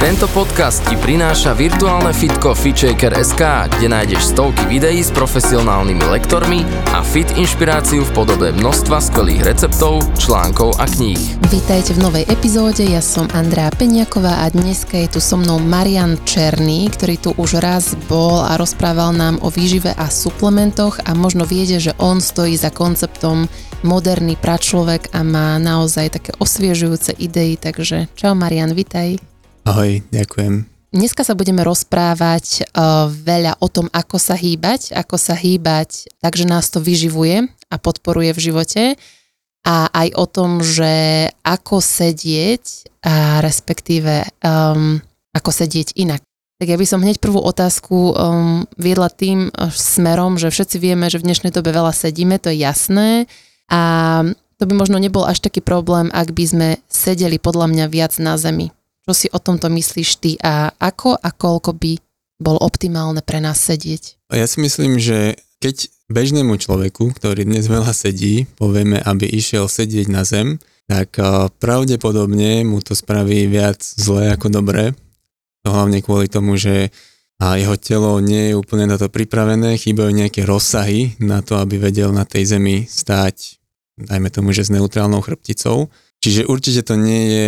Tento podcast ti prináša virtuálne fitko FitShaker.sk, kde nájdeš stovky videí s profesionálnymi lektormi a fit inšpiráciu v podobe množstva skvelých receptov, článkov a kníh. Vítajte v novej epizóde, ja som Andrea Peňaková a dneska je tu so mnou Marian Černý, ktorý tu už raz bol a rozprával nám o výžive a suplementoch a možno viete, že on stojí za konceptom moderný pračlovek a má naozaj také osviežujúce idei, takže čau Marian, vitaj. Ahoj, ďakujem. Dneska sa budeme rozprávať uh, veľa o tom, ako sa hýbať, ako sa hýbať, takže nás to vyživuje a podporuje v živote a aj o tom, že ako sedieť a respektíve um, ako sedieť inak. Tak ja by som hneď prvú otázku um, viedla tým uh, smerom, že všetci vieme, že v dnešnej dobe veľa sedíme, to je jasné a to by možno nebol až taký problém, ak by sme sedeli podľa mňa viac na zemi. Čo si o tomto myslíš ty a ako a koľko by bol optimálne pre nás sedieť? Ja si myslím, že keď bežnému človeku, ktorý dnes veľa sedí, povieme, aby išiel sedieť na zem, tak pravdepodobne mu to spraví viac zlé ako dobré. To hlavne kvôli tomu, že jeho telo nie je úplne na to pripravené, chýbajú nejaké rozsahy na to, aby vedel na tej zemi stáť, dajme tomu, že s neutrálnou chrbticou. Čiže určite to nie je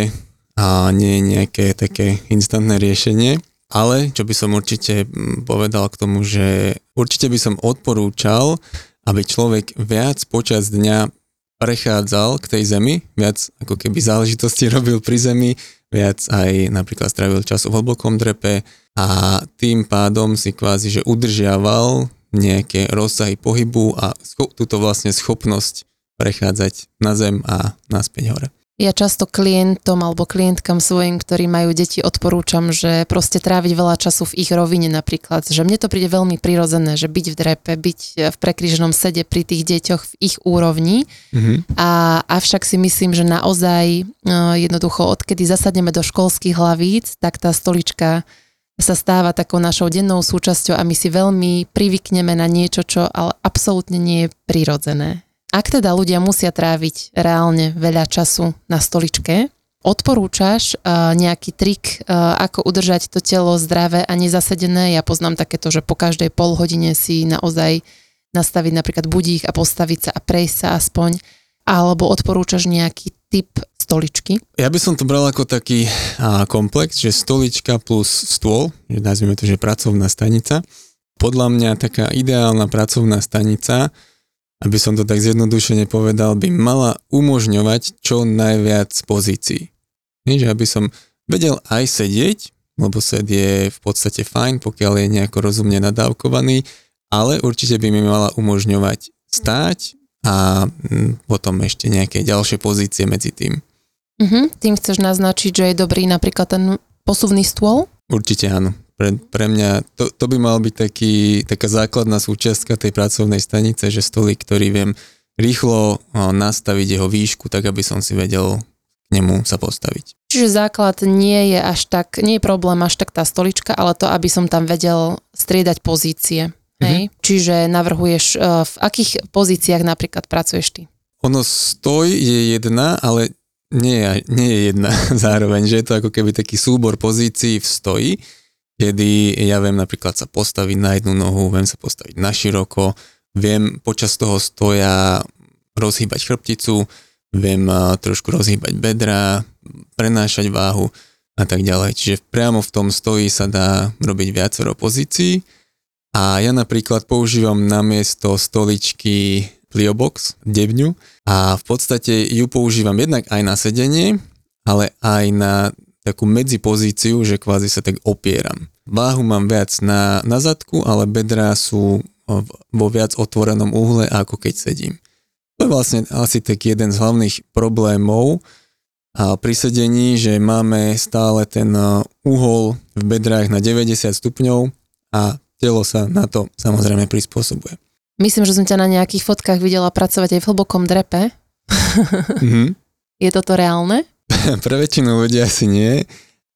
a nie je nejaké také instantné riešenie. Ale čo by som určite mm, povedal k tomu, že určite by som odporúčal, aby človek viac počas dňa prechádzal k tej zemi, viac ako keby záležitosti robil pri zemi, viac aj napríklad strávil času v hlbokom drepe a tým pádom si kvázi, že udržiaval nejaké rozsahy pohybu a túto vlastne schopnosť prechádzať na zem a naspäť hore. Ja často klientom alebo klientkám svojim, ktorí majú deti, odporúčam, že proste tráviť veľa času v ich rovine napríklad. Že mne to príde veľmi prirodzené, že byť v drepe, byť v prekríženom sede pri tých deťoch v ich úrovni. Mm-hmm. A avšak si myslím, že naozaj no, jednoducho, odkedy zasadneme do školských hlavíc, tak tá stolička sa stáva takou našou dennou súčasťou a my si veľmi privykneme na niečo, čo ale absolútne nie je prirodzené. Ak teda ľudia musia tráviť reálne veľa času na stoličke, odporúčaš uh, nejaký trik, uh, ako udržať to telo zdravé a nezasedené? Ja poznám takéto, že po každej pol hodine si naozaj nastaviť napríklad budík a postaviť sa a prejsť sa aspoň. Alebo odporúčaš nejaký typ stoličky? Ja by som to bral ako taký uh, komplex, že stolička plus stôl, že nazvime to, že pracovná stanica. Podľa mňa taká ideálna pracovná stanica aby som to tak zjednodušene povedal, by mala umožňovať čo najviac pozícií. Nie, že aby som vedel aj sedieť, lebo sed je v podstate fajn, pokiaľ je nejako rozumne nadávkovaný, ale určite by mi mala umožňovať stáť a mm, potom ešte nejaké ďalšie pozície medzi tým. Uh-huh. Tým chceš naznačiť, že je dobrý napríklad ten posuvný stôl? Určite áno pre, pre mňa to, to by mal byť taký, taká základná súčiastka tej pracovnej stanice, že stolík, ktorý viem rýchlo nastaviť jeho výšku, tak aby som si vedel k nemu sa postaviť. Čiže základ nie je až tak, nie je problém až tak tá stolička, ale to, aby som tam vedel striedať pozície. Hej? Mm-hmm. Čiže navrhuješ, e, v akých pozíciách napríklad pracuješ ty? Ono stoj je jedna, ale nie, nie je jedna zároveň, že je to ako keby taký súbor pozícií v stoji, kedy ja viem napríklad sa postaviť na jednu nohu, viem sa postaviť na široko, viem počas toho stoja rozhýbať chrbticu, viem trošku rozhýbať bedra, prenášať váhu a tak ďalej. Čiže priamo v tom stoji sa dá robiť viacero pozícií a ja napríklad používam namiesto stoličky Pliobox, debňu a v podstate ju používam jednak aj na sedenie, ale aj na takú medzipozíciu, že kvázi sa tak opieram. Váhu mám viac na, na zadku, ale bedrá sú vo viac otvorenom uhle, ako keď sedím. To je vlastne asi tak jeden z hlavných problémov a pri sedení, že máme stále ten uhol v bedrách na 90 stupňov a telo sa na to samozrejme prispôsobuje. Myslím, že som ťa na nejakých fotkách videla pracovať aj v hlbokom drepe. Mm-hmm. Je toto reálne? Pre väčšinu ľudí asi nie.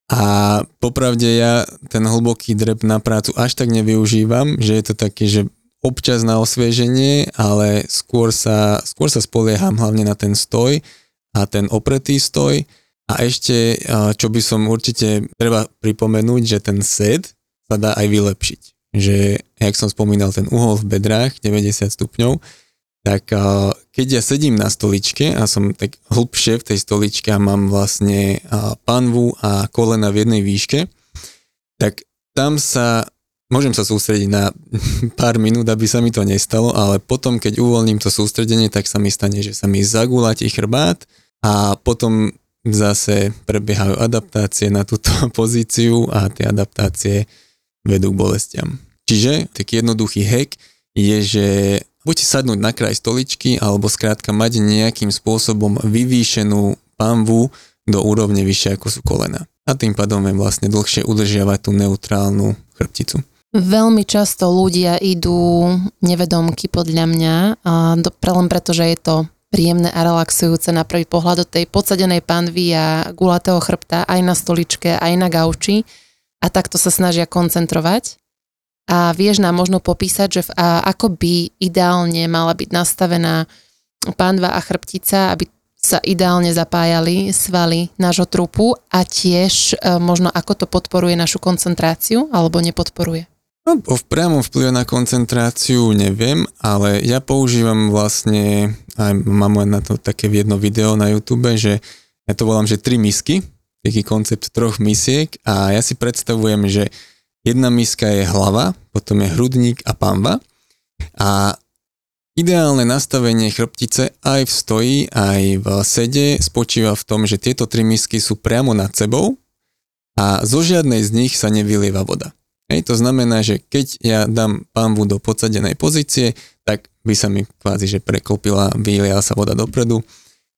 A popravde ja ten hlboký drep na prácu až tak nevyužívam, že je to také, že občas na osvieženie, ale skôr sa, skôr sa spolieham hlavne na ten stoj a ten opretý stoj. A ešte, čo by som určite treba pripomenúť, že ten sed sa dá aj vylepšiť. Že, jak som spomínal, ten uhol v bedrách 90 stupňov, tak keď ja sedím na stoličke a som tak hlbšie v tej stoličke a mám vlastne panvu a kolena v jednej výške, tak tam sa môžem sa sústrediť na pár minút, aby sa mi to nestalo, ale potom, keď uvoľním to sústredenie, tak sa mi stane, že sa mi zagulatí chrbát a potom zase prebiehajú adaptácie na túto pozíciu a tie adaptácie vedú k bolestiam. Čiže taký jednoduchý hack je, že buď sadnúť na kraj stoličky, alebo skrátka mať nejakým spôsobom vyvýšenú pamvu do úrovne vyššie ako sú kolena. A tým pádom je vlastne dlhšie udržiavať tú neutrálnu chrbticu. Veľmi často ľudia idú nevedomky podľa mňa, a do, len preto, že je to príjemné a relaxujúce na prvý pohľad do tej podsadenej panvy a gulatého chrbta aj na stoličke, aj na gauči a takto sa snažia koncentrovať a vieš nám možno popísať, že v, a ako by ideálne mala byť nastavená pánva a chrbtica, aby sa ideálne zapájali svaly nášho trupu a tiež e, možno ako to podporuje našu koncentráciu alebo nepodporuje? No, v priamom vplyve na koncentráciu neviem, ale ja používam vlastne, aj mám len na to také jedno video na YouTube, že ja to volám, že tri misky, taký koncept troch misiek a ja si predstavujem, že Jedna miska je hlava, potom je hrudník a pamba. A ideálne nastavenie chrbtice aj v stoji, aj v sede spočíva v tom, že tieto tri misky sú priamo nad sebou a zo žiadnej z nich sa nevylieva voda. Hej, to znamená, že keď ja dám pambu do podsadenej pozície, tak by sa mi kvázi, že preklopila, vyliala sa voda dopredu.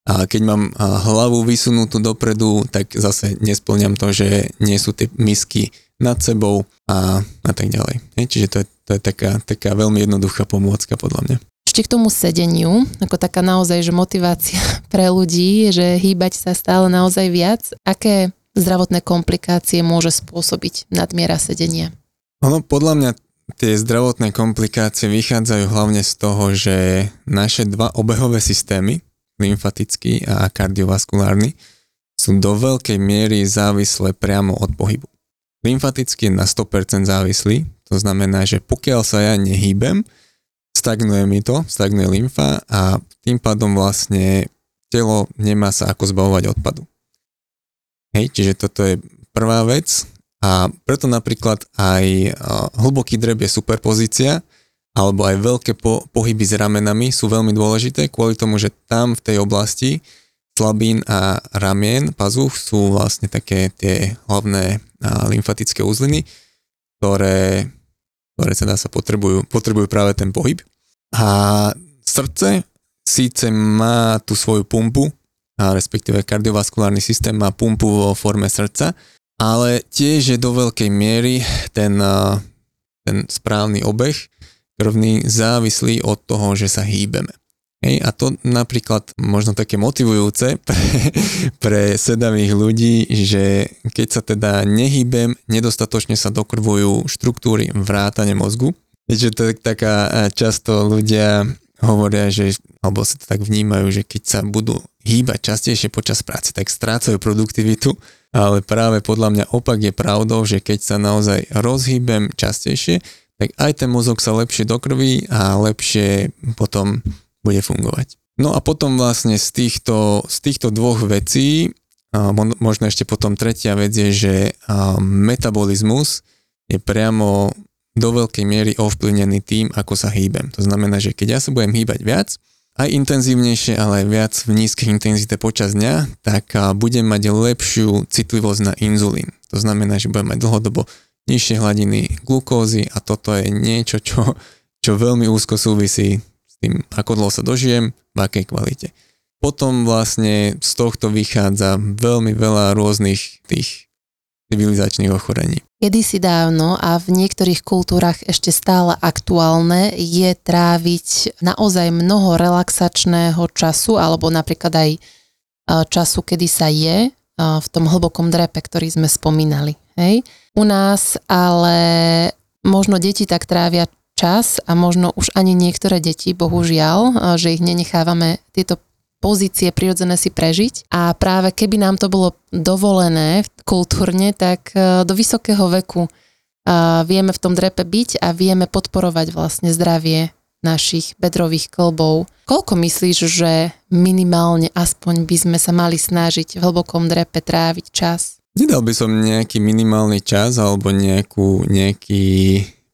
A keď mám hlavu vysunutú dopredu, tak zase nesplňam to, že nie sú tie misky nad sebou a, a tak ďalej. Hej, čiže to je, to je taká, taká veľmi jednoduchá pomôcka podľa mňa. Ešte k tomu sedeniu, ako taká naozaj, že motivácia pre ľudí, že hýbať sa stále naozaj viac. Aké zdravotné komplikácie môže spôsobiť nadmiera sedenia? Ono, podľa mňa tie zdravotné komplikácie vychádzajú hlavne z toho, že naše dva obehové systémy, lymfatický a kardiovaskulárny, sú do veľkej miery závislé priamo od pohybu. Lymfaticky je na 100% závislý, to znamená, že pokiaľ sa ja nehýbem, stagnuje mi to, stagnuje lymfa a tým pádom vlastne telo nemá sa ako zbavovať odpadu. Hej, čiže toto je prvá vec a preto napríklad aj hlboký dreb je super alebo aj veľké po, pohyby s ramenami sú veľmi dôležité kvôli tomu, že tam v tej oblasti slabín a ramien, pazuch sú vlastne také tie hlavné lymfatické uzliny, ktoré, ktoré teda sa potrebujú, potrebujú práve ten pohyb. A srdce síce má tú svoju pumpu, a respektíve kardiovaskulárny systém má pumpu vo forme srdca, ale tiež je do veľkej miery ten, ten správny obeh krvný závislý od toho, že sa hýbeme. Hej, a to napríklad možno také motivujúce pre, pre sedavých ľudí, že keď sa teda nehybem, nedostatočne sa dokrvujú štruktúry vrátane mozgu. Takže to je taká často ľudia hovoria, že, alebo sa to tak vnímajú, že keď sa budú hýbať častejšie počas práce, tak strácajú produktivitu, ale práve podľa mňa opak je pravdou, že keď sa naozaj rozhýbem častejšie, tak aj ten mozog sa lepšie dokrví a lepšie potom bude fungovať. No a potom vlastne z týchto, z týchto dvoch vecí, možno ešte potom tretia vec je, že metabolizmus je priamo do veľkej miery ovplyvnený tým, ako sa hýbem. To znamená, že keď ja sa budem hýbať viac, aj intenzívnejšie, ale aj viac v nízkej intenzite počas dňa, tak budem mať lepšiu citlivosť na inzulín. To znamená, že budem mať dlhodobo nižšie hladiny glukózy a toto je niečo, čo, čo veľmi úzko súvisí tým, ako dlho sa dožijem, v akej kvalite. Potom vlastne z tohto vychádza veľmi veľa rôznych tých civilizačných ochorení. Kedysi dávno a v niektorých kultúrach ešte stále aktuálne je tráviť naozaj mnoho relaxačného času alebo napríklad aj času, kedy sa je v tom hlbokom drepe, ktorý sme spomínali. Hej? U nás ale možno deti tak trávia čas a možno už ani niektoré deti, bohužiaľ, že ich nenechávame tieto pozície prirodzené si prežiť. A práve keby nám to bolo dovolené kultúrne, tak do vysokého veku vieme v tom drepe byť a vieme podporovať vlastne zdravie našich bedrových klbov. Koľko myslíš, že minimálne aspoň by sme sa mali snažiť v hlbokom drepe tráviť čas? Nedal by som nejaký minimálny čas alebo nejakú, nejaký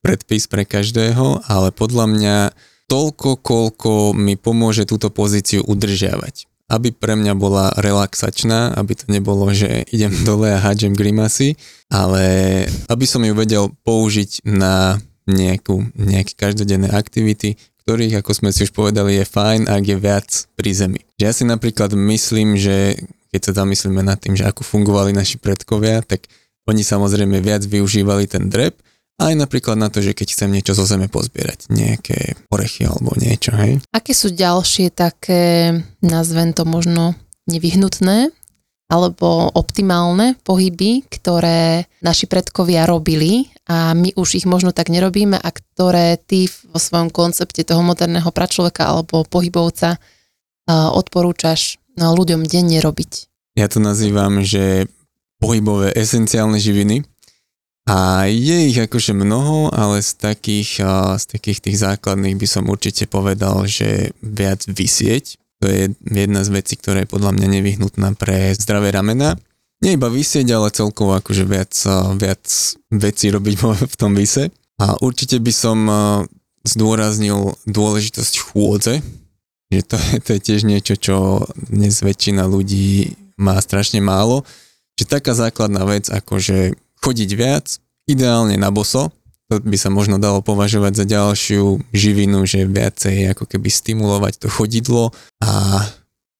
predpis pre každého, ale podľa mňa toľko, koľko mi pomôže túto pozíciu udržiavať. Aby pre mňa bola relaxačná, aby to nebolo, že idem dole a hádžem grimasy, ale aby som ju vedel použiť na nejakú, nejaké každodenné aktivity, ktorých, ako sme si už povedali, je fajn, ak je viac pri zemi. Ja si napríklad myslím, že keď sa zamyslíme nad tým, že ako fungovali naši predkovia, tak oni samozrejme viac využívali ten drep, aj napríklad na to, že keď chcem niečo zo zeme pozbierať, nejaké orechy alebo niečo, hej. Aké sú ďalšie také, nazvem to možno nevyhnutné alebo optimálne pohyby, ktoré naši predkovia robili a my už ich možno tak nerobíme a ktoré ty vo svojom koncepte toho moderného pračloveka alebo pohybovca odporúčaš no, ľuďom denne robiť? Ja to nazývam, že pohybové esenciálne živiny a je ich akože mnoho, ale z takých, z takých tých základných by som určite povedal, že viac vysieť, to je jedna z vecí, ktorá je podľa mňa nevyhnutná pre zdravé ramena. Nie iba vysieť, ale celkovo akože viac, viac vecí robiť v tom vise. A určite by som zdôraznil dôležitosť chôdze, že to, to je tiež niečo, čo dnes väčšina ľudí má strašne málo. Že taká základná vec, ako že chodiť viac, ideálne na boso, to by sa možno dalo považovať za ďalšiu živinu, že viacej ako keby stimulovať to chodidlo a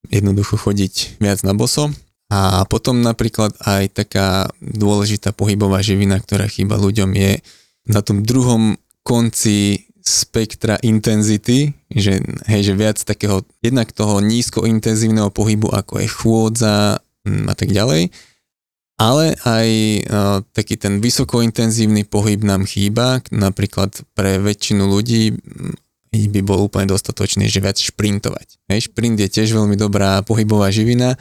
jednoducho chodiť viac na boso. A potom napríklad aj taká dôležitá pohybová živina, ktorá chýba ľuďom je na tom druhom konci spektra intenzity, že, hej, že viac takého jednak toho nízkointenzívneho pohybu, ako je chôdza mm, a tak ďalej, ale aj uh, taký ten vysokointenzívny pohyb nám chýba, napríklad pre väčšinu ľudí mm, by bol úplne dostatočný, že viac šprintovať. Hej, šprint je tiež veľmi dobrá pohybová živina,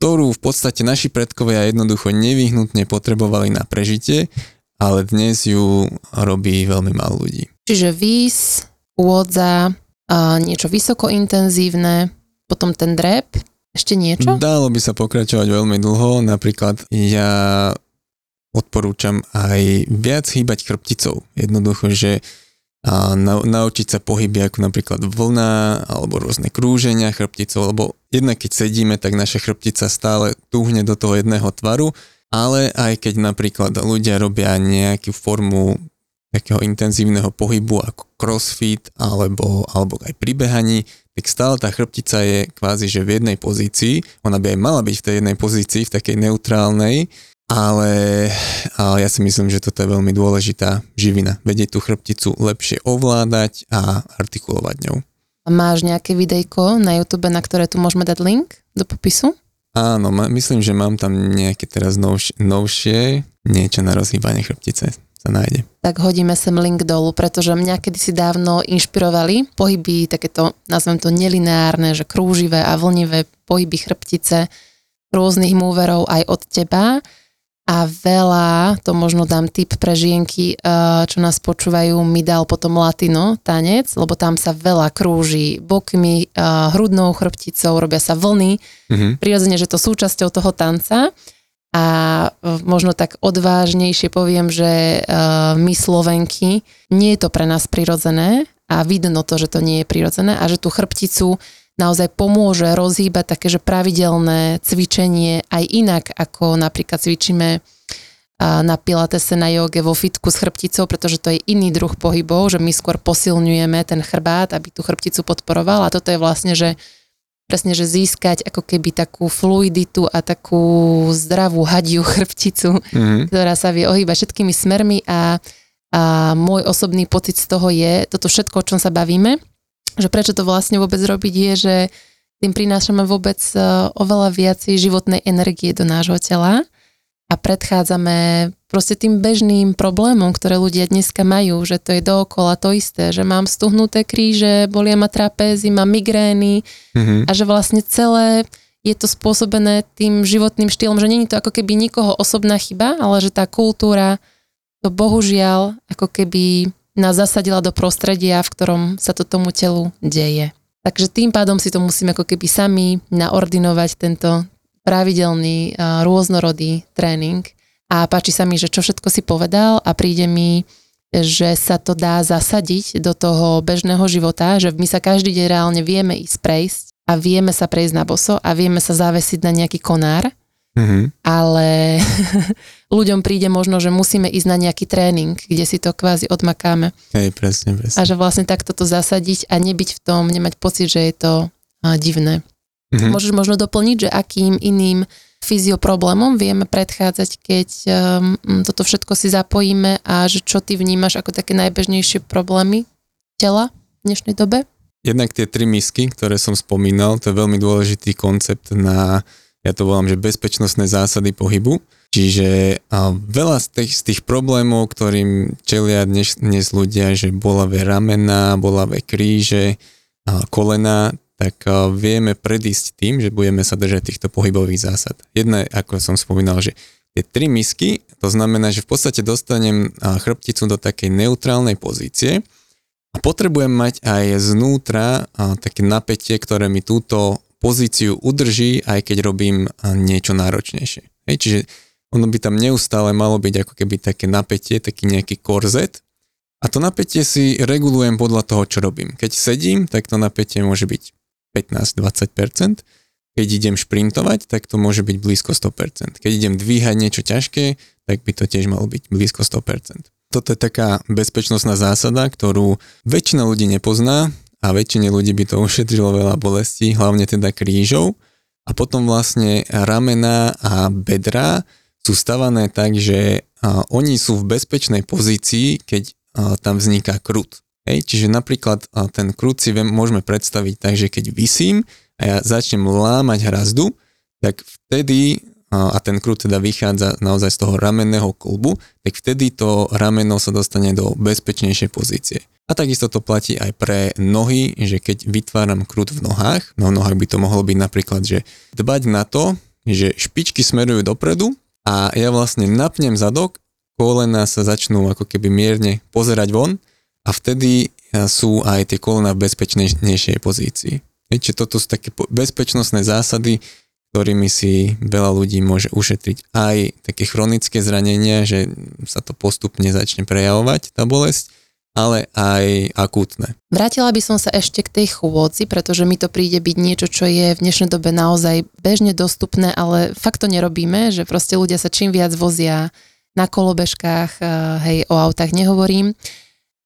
ktorú v podstate naši predkovia jednoducho nevyhnutne potrebovali na prežitie, ale dnes ju robí veľmi málo ľudí. Čiže výs, úvodza, niečo vysokointenzívne, potom ten drep, ešte niečo? Dalo by sa pokračovať veľmi dlho, napríklad ja odporúčam aj viac hýbať chrbticou. Jednoducho, že a na, naučiť sa pohyby ako napríklad vlna alebo rôzne krúženia chrbticou, lebo jednak keď sedíme, tak naša chrbtica stále túhne do toho jedného tvaru, ale aj keď napríklad ľudia robia nejakú formu takého intenzívneho pohybu ako crossfit alebo, alebo aj pri behaní, tak stále tá chrbtica je kvázi, že v jednej pozícii, ona by aj mala byť v tej jednej pozícii, v takej neutrálnej, ale, ale ja si myslím, že toto je veľmi dôležitá živina. Vedieť tú chrbticu lepšie ovládať a artikulovať ňou. Máš nejaké videjko na YouTube, na ktoré tu môžeme dať link do popisu? Áno, myslím, že mám tam nejaké teraz novšie, novšie niečo na rozhýbanie chrbtice sa nájde. Tak hodíme sem link dolu, pretože mňa kedysi dávno inšpirovali pohyby, takéto, nazvem to nelineárne, že krúživé a vlnivé pohyby chrbtice rôznych múverov aj od teba a veľa, to možno dám tip pre žienky, eh, čo nás počúvajú, mi dal potom latino tanec, lebo tam sa veľa krúži bokmi, eh, hrudnou chrbticou, robia sa vlny. Mm-hmm. Prirodzene, že to súčasťou toho tanca a e, možno tak odvážnejšie poviem, že e, my Slovenky, nie je to pre nás prirodzené a vidno to, že to nie je prirodzené a že tú chrbticu naozaj pomôže rozhýbať také, pravidelné cvičenie aj inak, ako napríklad cvičíme e, na pilatese, na joge, vo fitku s chrbticou, pretože to je iný druh pohybov, že my skôr posilňujeme ten chrbát, aby tú chrbticu podporoval. A toto je vlastne, že presne, že získať ako keby takú fluiditu a takú zdravú hadiu chrbticu, mm-hmm. ktorá sa vie ohýbať všetkými smermi a, a môj osobný pocit z toho je, toto všetko, o čom sa bavíme, že prečo to vlastne vôbec robiť je, že tým prinášame vôbec e, oveľa viacej životnej energie do nášho tela a predchádzame proste tým bežným problémom, ktoré ľudia dneska majú, že to je dookola to isté, že mám stuhnuté kríže, bolia ma trapézy, mám migrény mm-hmm. a že vlastne celé je to spôsobené tým životným štýlom, že není to ako keby nikoho osobná chyba, ale že tá kultúra to bohužiaľ ako keby nás zasadila do prostredia, v ktorom sa to tomu telu deje. Takže tým pádom si to musíme ako keby sami naordinovať tento pravidelný rôznorodý tréning a páči sa mi, že čo všetko si povedal a príde mi, že sa to dá zasadiť do toho bežného života, že my sa každý deň reálne vieme ísť prejsť a vieme sa prejsť na boso a vieme sa zavesiť na nejaký konár, mm-hmm. ale ľuďom príde možno, že musíme ísť na nejaký tréning, kde si to kvázi odmakáme. Hej, presne, presne. A že vlastne takto to zasadiť a nebyť v tom, nemať pocit, že je to divné. Mm-hmm. Môžeš možno doplniť, že akým iným fyzioproblémom vieme predchádzať, keď um, toto všetko si zapojíme a že čo ty vnímaš ako také najbežnejšie problémy tela v dnešnej dobe? Jednak tie tri misky, ktoré som spomínal, to je veľmi dôležitý koncept na, ja to volám, že bezpečnostné zásady pohybu. Čiže veľa z tých, z tých problémov, ktorým čelia dnes, dnes ľudia, že bolavé ramena, bolavé kríže, kolena, tak vieme predísť tým, že budeme sa držať týchto pohybových zásad. Jedna, ako som spomínal, že tie tri misky, to znamená, že v podstate dostanem chrbticu do takej neutrálnej pozície a potrebujem mať aj znútra také napätie, ktoré mi túto pozíciu udrží, aj keď robím niečo náročnejšie. Hej, čiže ono by tam neustále malo byť ako keby také napätie, taký nejaký korzet, a to napätie si regulujem podľa toho, čo robím. Keď sedím, tak to napätie môže byť 15-20%. Keď idem šprintovať, tak to môže byť blízko 100%. Keď idem dvíhať niečo ťažké, tak by to tiež malo byť blízko 100%. Toto je taká bezpečnostná zásada, ktorú väčšina ľudí nepozná a väčšine ľudí by to ušetrilo veľa bolestí, hlavne teda krížov. A potom vlastne ramena a bedra sú stavané tak, že oni sú v bezpečnej pozícii, keď tam vzniká krut. Hej, čiže napríklad ten krút si môžeme predstaviť tak, že keď vysím a ja začnem lámať hrazdu, tak vtedy, a ten krút teda vychádza naozaj z toho ramenného klubu, tak vtedy to rameno sa dostane do bezpečnejšej pozície. A takisto to platí aj pre nohy, že keď vytváram krút v nohách, no v nohách by to mohlo byť napríklad, že dbať na to, že špičky smerujú dopredu a ja vlastne napnem zadok, kolena sa začnú ako keby mierne pozerať von a vtedy e, sú aj tie kolena v bezpečnejšej pozícii. Čiže toto sú také bezpečnostné zásady, ktorými si veľa ľudí môže ušetriť aj také chronické zranenia, že sa to postupne začne prejavovať, tá bolesť, ale aj akútne. Vrátila by som sa ešte k tej chôdzi, pretože mi to príde byť niečo, čo je v dnešnej dobe naozaj bežne dostupné, ale fakt to nerobíme, že proste ľudia sa čím viac vozia na kolobežkách, e, hej, o autách nehovorím.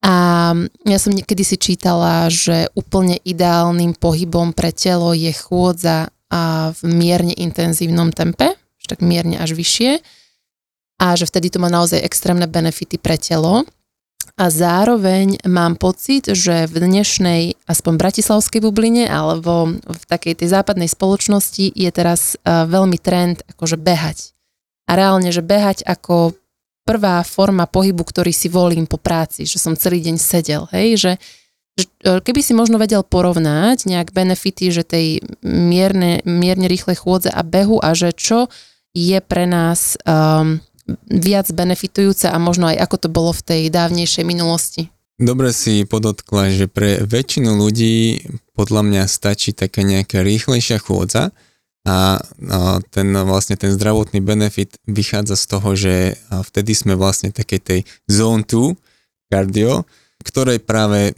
A ja som niekedy si čítala, že úplne ideálnym pohybom pre telo je chôdza a v mierne intenzívnom tempe, tak mierne až vyššie a že vtedy to má naozaj extrémne benefity pre telo. A zároveň mám pocit, že v dnešnej, aspoň bratislavskej bubline alebo v takej tej západnej spoločnosti je teraz veľmi trend akože behať. A reálne, že behať ako prvá forma pohybu, ktorý si volím po práci, že som celý deň sedel, hej, že, e, keby si možno vedel porovnať nejak benefity, že tej mierne, mierne rýchlej chôdze a behu a že čo je pre nás um, viac benefitujúce a možno aj ako to bolo v tej dávnejšej minulosti. Dobre si podotkla, že pre väčšinu ľudí podľa mňa stačí taká nejaká rýchlejšia chôdza, a ten vlastne ten zdravotný benefit vychádza z toho, že vtedy sme vlastne takej tej zone 2 cardio, ktorej práve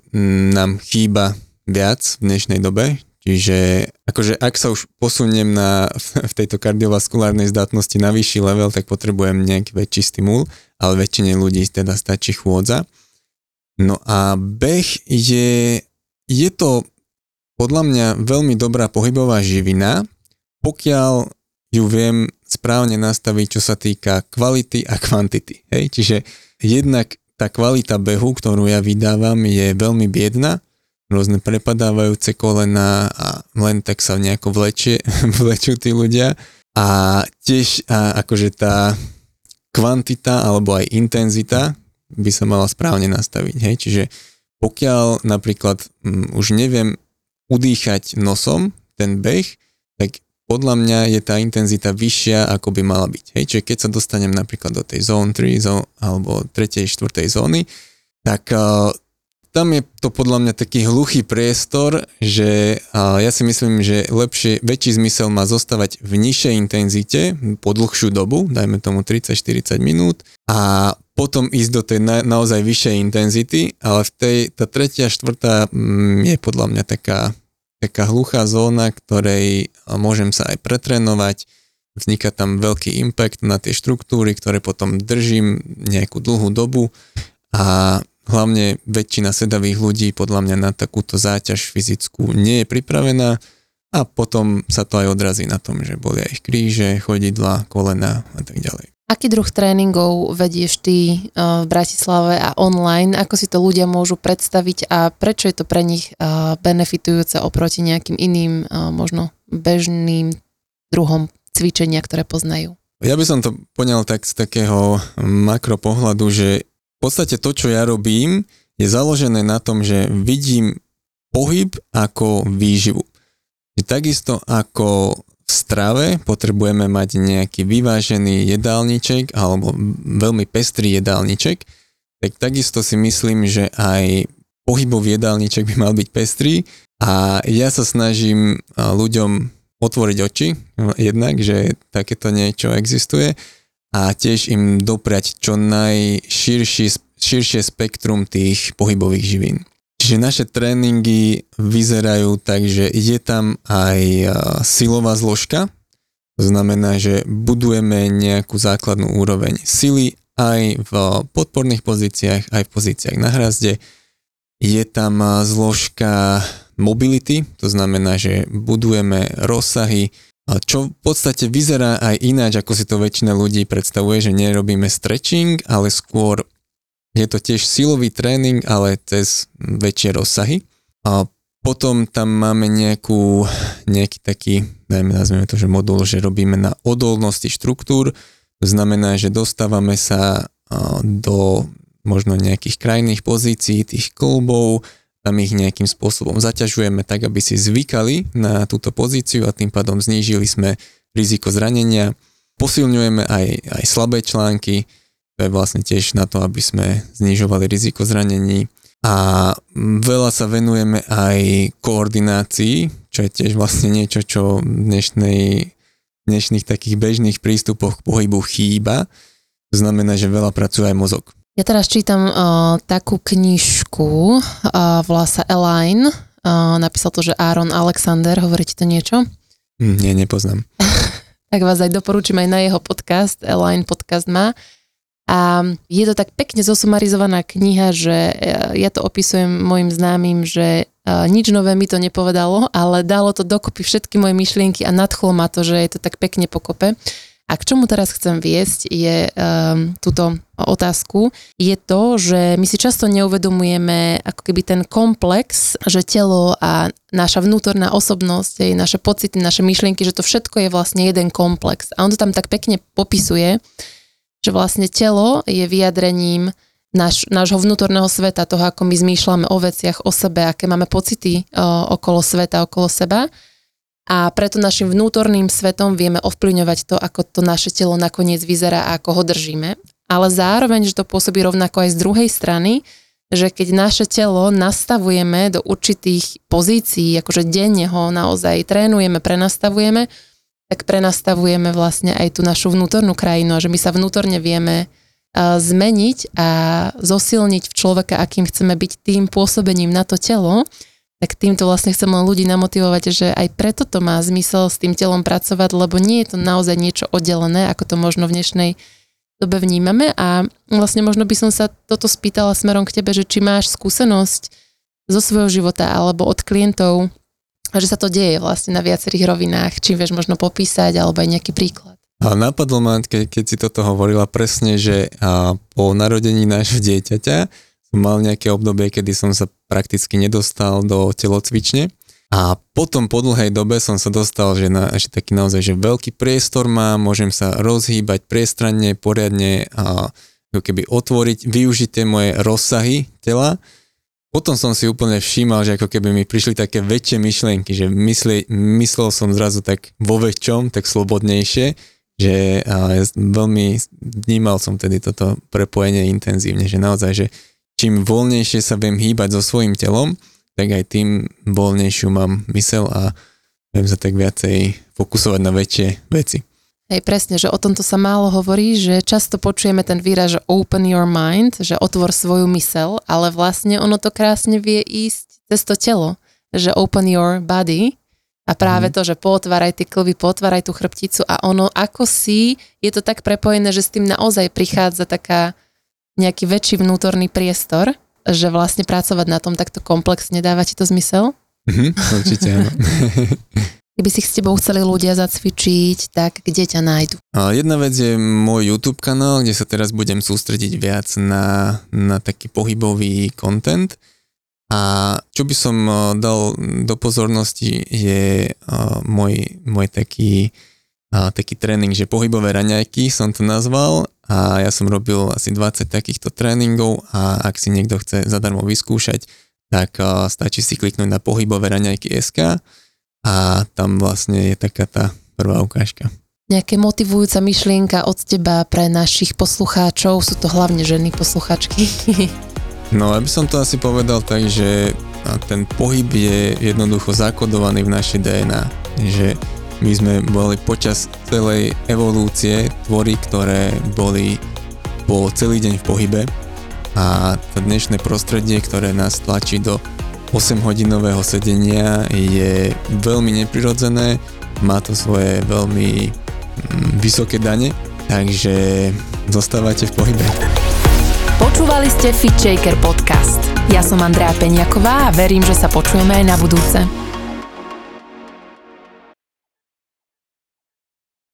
nám chýba viac v dnešnej dobe, Čiže akože ak sa už posuniem na, v tejto kardiovaskulárnej zdatnosti na vyšší level, tak potrebujem nejaký väčší stimul, ale väčšine ľudí teda stačí chôdza. No a beh je, je to podľa mňa veľmi dobrá pohybová živina, pokiaľ ju viem správne nastaviť, čo sa týka kvality a kvantity. Hej? Čiže jednak tá kvalita behu, ktorú ja vydávam, je veľmi biedna rôzne prepadávajúce kolena a len tak sa nejako vlečie, vlečú tí ľudia. A tiež a akože tá kvantita alebo aj intenzita by sa mala správne nastaviť. Hej? Čiže pokiaľ napríklad m, už neviem udýchať nosom ten beh, podľa mňa je tá intenzita vyššia, ako by mala byť. Hej? Čiže keď sa dostanem napríklad do tej zone 3 zone, alebo 3. 4. zóny, tak uh, tam je to podľa mňa taký hluchý priestor, že uh, ja si myslím, že lepšie, väčší zmysel má zostávať v nižšej intenzite po dlhšiu dobu, dajme tomu 30-40 minút a potom ísť do tej na, naozaj vyššej intenzity, ale v tej, tá tretia, štvrtá mm, je podľa mňa taká taká hluchá zóna, ktorej môžem sa aj pretrénovať, vzniká tam veľký impact na tie štruktúry, ktoré potom držím nejakú dlhú dobu. A hlavne väčšina sedavých ľudí podľa mňa na takúto záťaž fyzickú nie je pripravená. A potom sa to aj odrazí na tom, že bolia ich kríže, chodidla, kolena a tak ďalej. Aký druh tréningov vedieš ty eh, v Bratislave a online? Ako si to ľudia môžu predstaviť a prečo je to pre nich eh, benefitujúce oproti nejakým iným, eh, možno bežným druhom cvičenia, ktoré poznajú? Ja by som to poňal tak z takého makropohľadu, že v podstate to, čo ja robím, je založené na tom, že vidím pohyb ako výživu. Takisto ako v strave potrebujeme mať nejaký vyvážený jedálniček alebo veľmi pestrý jedálniček, tak takisto si myslím, že aj pohybov jedálniček by mal byť pestrý a ja sa snažím ľuďom otvoriť oči, jednak, že takéto niečo existuje a tiež im dopriať čo najširšie spektrum tých pohybových živín. Čiže naše tréningy vyzerajú tak, že je tam aj silová zložka, to znamená, že budujeme nejakú základnú úroveň sily aj v podporných pozíciách, aj v pozíciách na hrazde. Je tam zložka mobility, to znamená, že budujeme rozsahy, čo v podstate vyzerá aj ináč, ako si to väčšina ľudí predstavuje, že nerobíme stretching, ale skôr je to tiež silový tréning, ale cez väčšie rozsahy. A potom tam máme nejakú, nejaký taký, dajme, nazveme to, že modul, že robíme na odolnosti štruktúr. To znamená, že dostávame sa do možno nejakých krajných pozícií tých klubov, tam ich nejakým spôsobom zaťažujeme tak, aby si zvykali na túto pozíciu a tým pádom znížili sme riziko zranenia. Posilňujeme aj, aj slabé články, to je vlastne tiež na to, aby sme znižovali riziko zranení. A veľa sa venujeme aj koordinácii, čo je tiež vlastne niečo, čo v dnešnej, dnešných takých bežných prístupoch k pohybu chýba. To znamená, že veľa pracuje aj mozog. Ja teraz čítam uh, takú knižku, uh, volá sa Align, uh, napísal to, že Aaron Alexander, hovoríte to niečo? Mm, nie, nepoznám. tak vás aj doporučím aj na jeho podcast, Align podcast má. A je to tak pekne zosumarizovaná kniha, že e, ja to opisujem mojim známym, že e, nič nové mi to nepovedalo, ale dalo to dokopy všetky moje myšlienky a nadchlo ma to, že je to tak pekne pokope. A k čomu teraz chcem viesť je um, túto otázku, je to, že my si často neuvedomujeme ako keby ten komplex, že telo a naša vnútorná osobnosť, naše pocity, naše myšlienky, že to všetko je vlastne jeden komplex. A on to tam tak pekne popisuje, že vlastne telo je vyjadrením náš, nášho vnútorného sveta, toho, ako my zmýšľame o veciach, o sebe, aké máme pocity o, okolo sveta, okolo seba. A preto našim vnútorným svetom vieme ovplyvňovať to, ako to naše telo nakoniec vyzerá a ako ho držíme. Ale zároveň, že to pôsobí rovnako aj z druhej strany, že keď naše telo nastavujeme do určitých pozícií, akože denne ho naozaj trénujeme, prenastavujeme, tak prenastavujeme vlastne aj tú našu vnútornú krajinu a že my sa vnútorne vieme zmeniť a zosilniť v človeka, akým chceme byť tým pôsobením na to telo, tak týmto vlastne chcem len ľudí namotivovať, že aj preto to má zmysel s tým telom pracovať, lebo nie je to naozaj niečo oddelené, ako to možno v dnešnej dobe vnímame. A vlastne možno by som sa toto spýtala smerom k tebe, že či máš skúsenosť zo svojho života alebo od klientov, že sa to deje vlastne na viacerých rovinách, či vieš možno popísať, alebo aj nejaký príklad. A napadlo ma, ke, keď si toto hovorila presne, že a po narodení nášho dieťaťa som mal nejaké obdobie, kedy som sa prakticky nedostal do telocvične. A potom po dlhej dobe som sa dostal, že, na, že taký naozaj, že veľký priestor mám, môžem sa rozhýbať priestranne, poriadne a keby otvoriť, využiť tie moje rozsahy tela. Potom som si úplne všímal, že ako keby mi prišli také väčšie myšlienky, že mysli, myslel som zrazu tak vo väčšom, tak slobodnejšie, že veľmi vnímal som tedy toto prepojenie intenzívne, že naozaj, že čím voľnejšie sa viem hýbať so svojím telom, tak aj tým voľnejšiu mám mysel a viem sa tak viacej fokusovať na väčšie veci. Hej, presne, že o tomto sa málo hovorí, že často počujeme ten výraz, že open your mind, že otvor svoju mysel, ale vlastne ono to krásne vie ísť cez to telo, že open your body a práve mm. to, že potváraj tie klvy, potváraj tú chrbticu a ono ako si, je to tak prepojené, že s tým naozaj prichádza taká nejaký väčší vnútorný priestor že vlastne pracovať na tom takto komplexne, dáva ti to zmysel? Mhm, určite áno. Keby si s tebou chceli ľudia zacvičiť, tak kde ťa nájdu? A jedna vec je môj YouTube kanál, kde sa teraz budem sústrediť viac na, na taký pohybový content. A čo by som dal do pozornosti je môj, môj taký, taký tréning, že pohybové raňajky som to nazval a ja som robil asi 20 takýchto tréningov a ak si niekto chce zadarmo vyskúšať, tak stačí si kliknúť na pohybové raňajky SK a tam vlastne je taká tá prvá ukážka. Nejaké motivujúca myšlienka od teba pre našich poslucháčov, sú to hlavne ženy posluchačky. no, aby som to asi povedal tak, že ten pohyb je jednoducho zakodovaný v našej DNA, že my sme boli počas celej evolúcie tvory, ktoré boli po celý deň v pohybe a to dnešné prostredie, ktoré nás tlačí do 8-hodinového sedenia je veľmi neprirodzené, má to svoje veľmi mm, vysoké dane, takže zostávate v pohybe. Počúvali ste Fit Shaker podcast. Ja som Andrea Peňaková a verím, že sa počujeme aj na budúce.